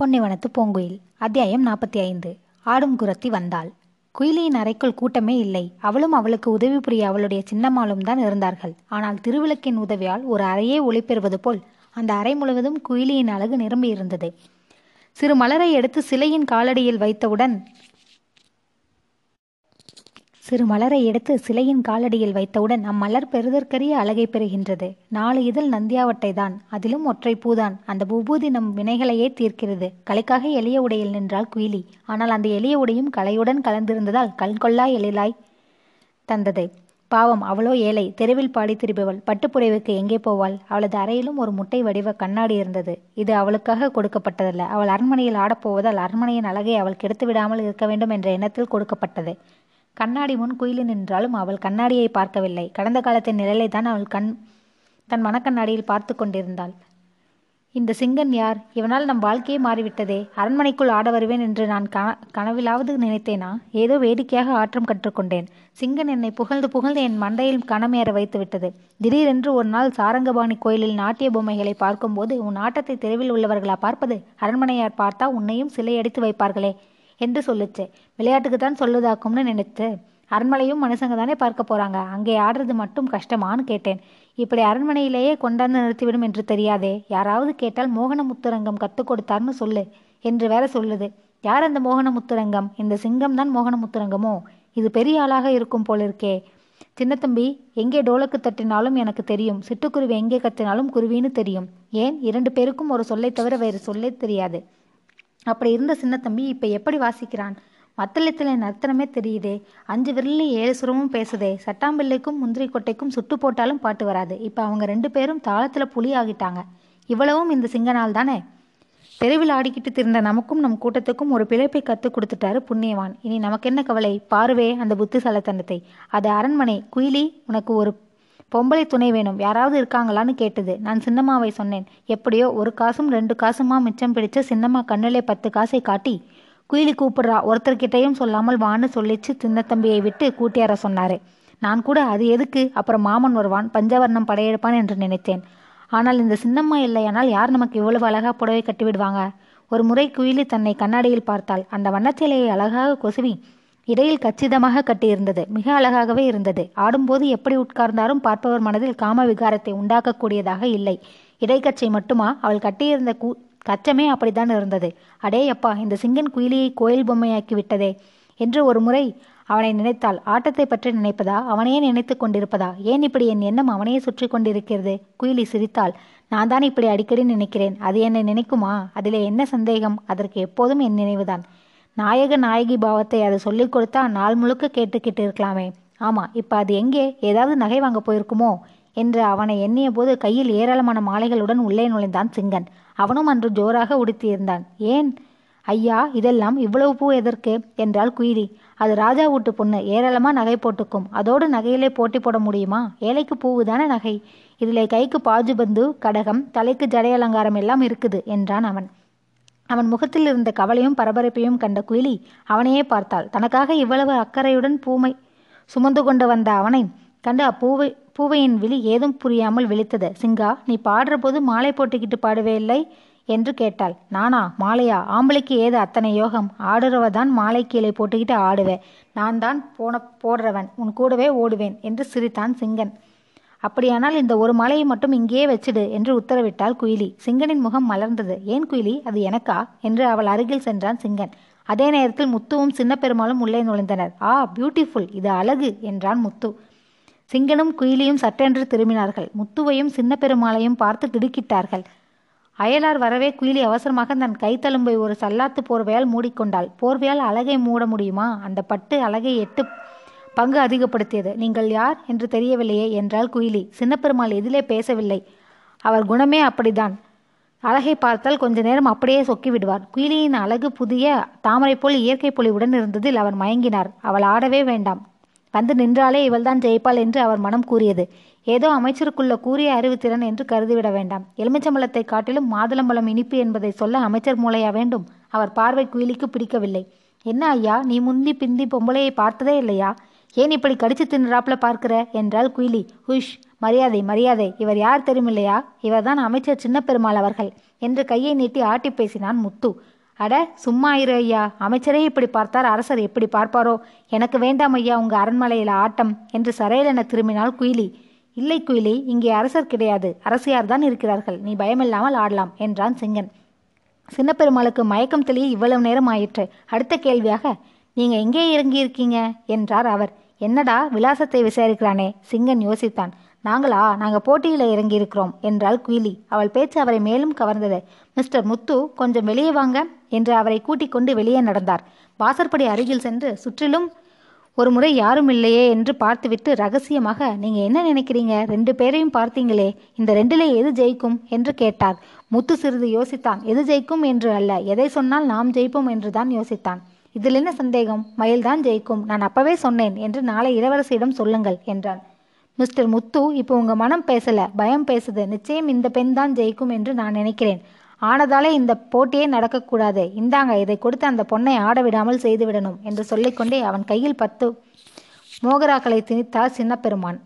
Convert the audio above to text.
பொன்னிவனத்து பூங்குயில். அத்தியாயம் நாற்பத்தி ஐந்து ஆடும் குரத்தி வந்தாள். குயிலியின் அறைக்குள் கூட்டமே இல்லை. அவளும் அவளுக்கு உதவி புரிய அவளுடைய சின்னம்மாளும் தான் இருந்தார்கள். ஆனால் திருவிளக்கின் உதவியால் ஒரு அறையே ஒளிபெறுவது போல் அந்த அறை முழுவதும் குயிலியின் அழகு நிரம்பி இருந்தது சிறு மலரை எடுத்து சிலையின் காலடியில் வைத்தவுடன் சிறு மலரை எடுத்து சிலையின் காலடியில் வைத்தவுடன் அம்மலர் பெறுதற்கரிய அழகை பெறுகின்றது. நாலு இதழ் நந்தியாவட்டை தான் அதிலும் ஒற்றை பூதான். அந்த பூபூதி நம் வினைகளையே தீர்க்கிறது. கலைக்காக எளிய உடையில் நின்றாள் குயிலி. ஆனால் அந்த எளிய உடையும் கலையுடன் கலந்திருந்ததால் கண்கொள்ளா எழிலாய் தந்தது. பாவம் அவளோ ஏழை. தெருவில் பாடி திரிபவள் பட்டுப்புடைவுக்கு எங்கே போவாள்? அவளது அறையிலும் ஒரு முட்டை வடிவ கண்ணாடி இருந்தது. இது அவளுக்காக கொடுக்கப்பட்டதல்ல. அவள் அரண்மனையில் ஆடப்போவதால் அரண்மனையின் அழகை அவள் கெடுத்து விடாமல் இருக்க வேண்டும் என்ற எண்ணத்தில் கொடுக்கப்பட்டது. கண்ணாடி முன் குயிலி நின்றாலும் அவள் கண்ணாடியை பார்க்கவில்லை. கடந்த காலத்தின் நிழலை தான் அவள் கண் தன் மனக்கண்ணாடியில் பார்த்து கொண்டிருந்தாள். இந்த சிங்கன் யார்? இவனால் நம் வாழ்க்கையே மாறிவிட்டதே. அரண்மனைக்குள் ஆட வருவேன் என்று நான் கன கனவிலாவது நினைத்தேனா? ஏதோ வேடிக்கையாக ஆற்றம் கற்றுக்கொண்டேன் சிங்கன் என்னை புகழ்ந்து புகழ்ந்து என் மண்டையில் கணமேற வைத்து விட்டது திடீரென்று ஒரு நாள் சாரங்கபாணி கோயிலில் நாட்டிய பொம்மைகளை பார்க்கும்போது உன் ஆட்டத்தை தெருவில் உள்ளவர்களா பார்ப்பது? அரண்மனையார் பார்த்தா உன்னையும் சிலை அடித்து வைப்பார்களே. என்று சொல்லுச்சு. விளையாட்டுக்கு தான் சொல்லுதாக்கும்னு நினைச்சு அரண்மனையும் மனுஷங்க தானே பார்க்க போறாங்க. அங்கே ஆடுறது மட்டும் கஷ்டமான்னு கேட்டேன். இப்படி அரண்மனையிலேயே கொண்டாந்து நிறுத்திவிடும் என்று தெரியாதே. யாராவது கேட்டால் மோகன முத்துரங்கம் கற்றுக் கொடுத்தார்னு சொல்லு என்று வேற சொல்லுது. யார் அந்த மோகன முத்துரங்கம் இந்த சிங்கம் தான் மோகன முத்துரங்கமோ இது பெரிய ஆளாக இருக்கும் போலிருக்கே சின்னத்தம்பி எங்கே டோலக்கு தட்டினாலும் எனக்கு தெரியும். சிட்டுக்குருவி எங்கே கத்தினாலும் குருவின்னு தெரியும். ஏன்? இரண்டு பேருக்கும் ஒரு சொல்லை தவிர வேறு சொல்லே தெரியாது. அப்படி இருந்த சின்ன தம்பி இப்போ எப்படி வாசிக்கிறான்? மத்தளத்தில் நர்த்தனமே தெரியுதே. அஞ்சு விரலில் ஏழு சுரமும் பேசுதே. சட்டாம்பிள்ளைக்கும் முந்திரி கொட்டைக்கும் சுட்டு போட்டாலும் பாட்டு வராது. இப்போ அவங்க ரெண்டு பேரும் தாளத்தில் புலி ஆகிட்டாங்க. இவ்வளவும் இந்த சிங்கனால் தானே? தெருவில் ஆடிக்கிட்டு திருந்த நமக்கும் நம் கூட்டத்துக்கும் ஒரு பிழைப்பை கற்றுக் கொடுத்துட்டாரு புண்ணியவான். இனி நமக்கு என்ன கவலை? பாருவே அந்த புத்திசாலத்தனத்தை. அது அரண்மனை குயிலி உனக்கு ஒரு பொம்பளை துணை வேணும். யாராவது இருக்காங்களான்னு கேட்டது. நான் சின்னம்மாவை சொன்னேன். எப்படியோ ஒரு காசும் ரெண்டு காசுமா மிச்சம் பிடிச்ச சின்னம்மா கண்ணிலே பத்து காசை காட்டி குயிலி கூப்பிடுறா. ஒருத்தர்கிட்டையும் சொல்லாமல் வான்னு சொல்லிச்சு சின்னத்தம்பியை விட்டு கூட்டியார சொன்னாரு. நான் கூட அது எதுக்கு? அப்புறம் மாமன் வருவான் பஞ்சவர்ணம் படையெடுப்பான் என்று நினைத்தேன். ஆனால் இந்த சின்னம்மா இல்லையானால் யார் நமக்கு இவ்வளவு அழகா புடவை கட்டிவிடுவாங்க ஒரு முறை குயிலி தன்னை கண்ணாடியில் பார்த்தாள். அந்த வண்ணச்சேலையை அழகாக கொசுவி இடையில் கச்சிதமாக கட்டியிருந்தது. மிக அழகாகவே இருந்தது. ஆடும்போது எப்படி உட்கார்ந்தாலும் பார்ப்பவர் மனதில் காம விகாரத்தை உண்டாக்கக்கூடியதாக இல்லை. இடைக்கச்சை மட்டுமா? அவள் கட்டியிருந்த கூ கச்சமே அப்படித்தான் இருந்தது. அடே அப்பா இந்த சிங்கன் குயிலியை கோயில் பொம்மையாக்கி விட்டதே என்று ஒரு முறை அவனை நினைத்தாள். ஆட்டத்தை பற்றி நினைப்பதா? அவனையே நினைத்து கொண்டிருப்பதா? ஏன் இப்படி என் எண்ணம் அவனையே சுற்றி கொண்டிருக்கிறது? குயிலி சிரித்தாள். நான் தான் இப்படி அடிக்கடி நினைக்கிறேன். அது என்னை நினைக்குமா? அதிலே என்ன சந்தேகம்? அதற்கு எப்போதும் என் நினைவுதான். நாயக நாயகி பாவத்தை அதை சொல்லிக் கொடுத்தா நாள் முழுக்க கேட்டுக்கிட்டு இருக்கலாமே. ஆமா இப்ப அது எங்கே? ஏதாவது நகை வாங்க போயிருக்குமோ? என்று அவனை எண்ணிய போது கையில் ஏராளமான மாலைகளுடன் உள்ளே நுழைந்தான் சிங்கன். அவனும் அன்று ஜோராக உடுத்தியிருந்தான். ஏன்? ஐயா இதெல்லாம் இவ்வளவு பூ எதற்கு? என்றாள் குயிலி. அது ராஜா வீட்டு பொண்ணு. ஏராளமா நகை போட்டுக்கும். அதோடு நகையிலே போட்டி போட முடியுமா? ஏழைக்கு பூவு தானே நகை. இதிலே கைக்கு பாஜுபந்து கடகம் தலைக்கு ஜடை அலங்காரம் எல்லாம் இருக்குது என்றான் அவன். அவன் முகத்தில் இருந்த கவலையும் பரபரப்பையும் கண்ட குயிலி அவனையே பார்த்தாள். தனக்காக இவ்வளவு அக்கறையுடன் பூமை சுமந்து கொண்டு வந்த அவனை கண்டு அப்பூவை பூவையின் விழி ஏதும் புரியாமல் விழித்தது. சிங்கா நீ பாடுற போது மாலை போட்டுக்கிட்டு பாடுவே இல்லை? என்று கேட்டாள். நானா? மாலையா? ஆம்பளைக்கு ஏது அத்தனை யோகம்? ஆடுறவ தான் மாலை கீழே போட்டுக்கிட்டு ஆடுவேன் நான் தான் போன போடுறவன். உன் கூடவே ஓடுவேன் என்று சிரித்தான் சிங்கன். அப்படியானால் இந்த ஒரு மாலையை மட்டும் இங்கேயே வச்சிடு என்று உத்தரவிட்டாள் குயிலி. சிங்கனின் முகம் மலர்ந்தது. ஏன் குயிலி? அது எனக்கா? என்று அவள் அருகில் சென்றான் சிங்கன். அதே நேரத்தில் முத்துவும் சின்ன பெருமாளும் உள்ளே நுழைந்தனர். ஆ பியூட்டிஃபுல் இது அழகு என்றான் முத்து. சிங்கனும் குயிலியும் சட்டென்று திரும்பினார்கள். முத்துவையும் சின்ன பெருமாளையும் பார்த்து திடுக்கிட்டார்கள். அயலார் வரவே குயிலி அவசரமாக தன் கைத்தழும்பை ஒரு சல்லாத்து போர்வையால் மூடிக்கொண்டாள். போர்வையால் அழகை மூட முடியுமா? அந்த பட்டு அழகை எட்டு பங்கு அதிகப்படுத்தியது. நீங்கள் யார் என்று தெரியவில்லையே என்றால் குயிலி. சின்னப்பெருமாள் எதிலே பேசவில்லை. அவர் குணமே அப்படிதான் அழகை பார்த்தால் கொஞ்ச நேரம் அப்படியே சொக்கி விடுவார் குயிலியின் அழகு புதிய தாமரை போல் இயற்கை பொலிவுடன் இருந்ததில் அவர் மயங்கினார். அவள் ஆடவே வேண்டாம். வந்து நின்றாலே இவள்தான் ஜெயிப்பாள் என்று அவர் மனம் கூறியது. ஏதோ அமைச்சருக்குள்ள கூறிய அறிவுத்திறன் என்று கருதிவிட வேண்டாம். எலுமிச்சம்பழத்தை காட்டிலும் மாதுளம்பழம் இனிப்பு என்பதை சொல்ல அமைச்சர் மூளையா வேண்டும்? அவர் பார்வை குயிலிக்கு பிடிக்கவில்லை. என்ன ஐயா நீ முந்தி பிந்தி பொம்பளையை பார்த்ததே இல்லையா? ஏன் இப்படி கடிச்சு தின்றாப்புல பார்க்கிற? என்றாள் குயிலி. ஹுஷ் மரியாதை மரியாதை. இவர் யார் தெரியுமில்லையா? இவர்தான் அமைச்சர் சின்ன பெருமாள் அவர்கள் என்று கையை நீட்டி ஆட்டி பேசினான் முத்து. அட சும்மா இரு ஐயா. அமைச்சரே இப்படி பார்த்தார் அரசர் எப்படி பார்ப்பாரோ? எனக்கு வேண்டாம் ஐயா உங்க அரண்மனையில ஆட்டம் என்று சரையலென திரும்பினாள் குயிலி. இல்லை குயிலி இங்கே அரசர் கிடையாது. அரசியார் தான் இருக்கிறார்கள். நீ பயமில்லாமல் ஆடலாம் என்றான் சிங்கன். சின்னப்பெருமாளுக்கு மயக்கம் தெளிய இவ்வளவு நேரம் ஆயிற்று. அடுத்த கேள்வியாக நீங்க எங்கே இறங்கி இருக்கீங்க என்றார் அவர். என்னடா விலாசத்தை விசாரிக்கிறானே? சிங்கன் யோசித்தான். நாங்களா? நாங்கள் போட்டியில் இறங்கி இருக்கிறோம் என்றாள் குயிலி. அவள் பேச்சு அவரை மேலும் கவர்ந்தது. மிஸ்டர் முத்து கொஞ்சம் வெளியே வாங்க என்று அவரை கூட்டிக் கொண்டு வெளியே நடந்தார். வாசற்படி அருகில் சென்று சுற்றிலும் ஒரு முறை யாரும் இல்லையே என்று பார்த்துவிட்டு ரகசியமாக நீங்க என்ன நினைக்கிறீங்க? ரெண்டு பேரையும் பார்த்தீங்களே இந்த ரெண்டிலே எது ஜெயிக்கும்? என்று கேட்டார். முத்து சிறிது யோசித்தான். எது ஜெயிக்கும்? என்று அல்ல. எதை சொன்னால் நாம் ஜெயிப்போம் என்று தான் யோசித்தான். இதில் என்ன சந்தேகம்? மயில்தான் ஜெயிக்கும். நான் அப்பவே சொன்னேன் என்று நாளை இளவரசியிடம் சொல்லுங்கள் என்றான். மிஸ்டர் முத்து இப்போ உங்க மனம் பேசல பயம் பேசுது. நிச்சயம் இந்த பெண் தான் ஜெயிக்கும் என்று நான் நினைக்கிறேன். ஆனதாலே இந்த போட்டியே நடக்கக்கூடாது. இந்தாங்க இதை கொடுத்து அந்த பொண்ணை ஆட விடாமல் செய்துவிடணும் என்று சொல்லிக்கொண்டே அவன் கையில் பத்து மோகராக்களை திணித்தார் சின்னப்பெருமான்.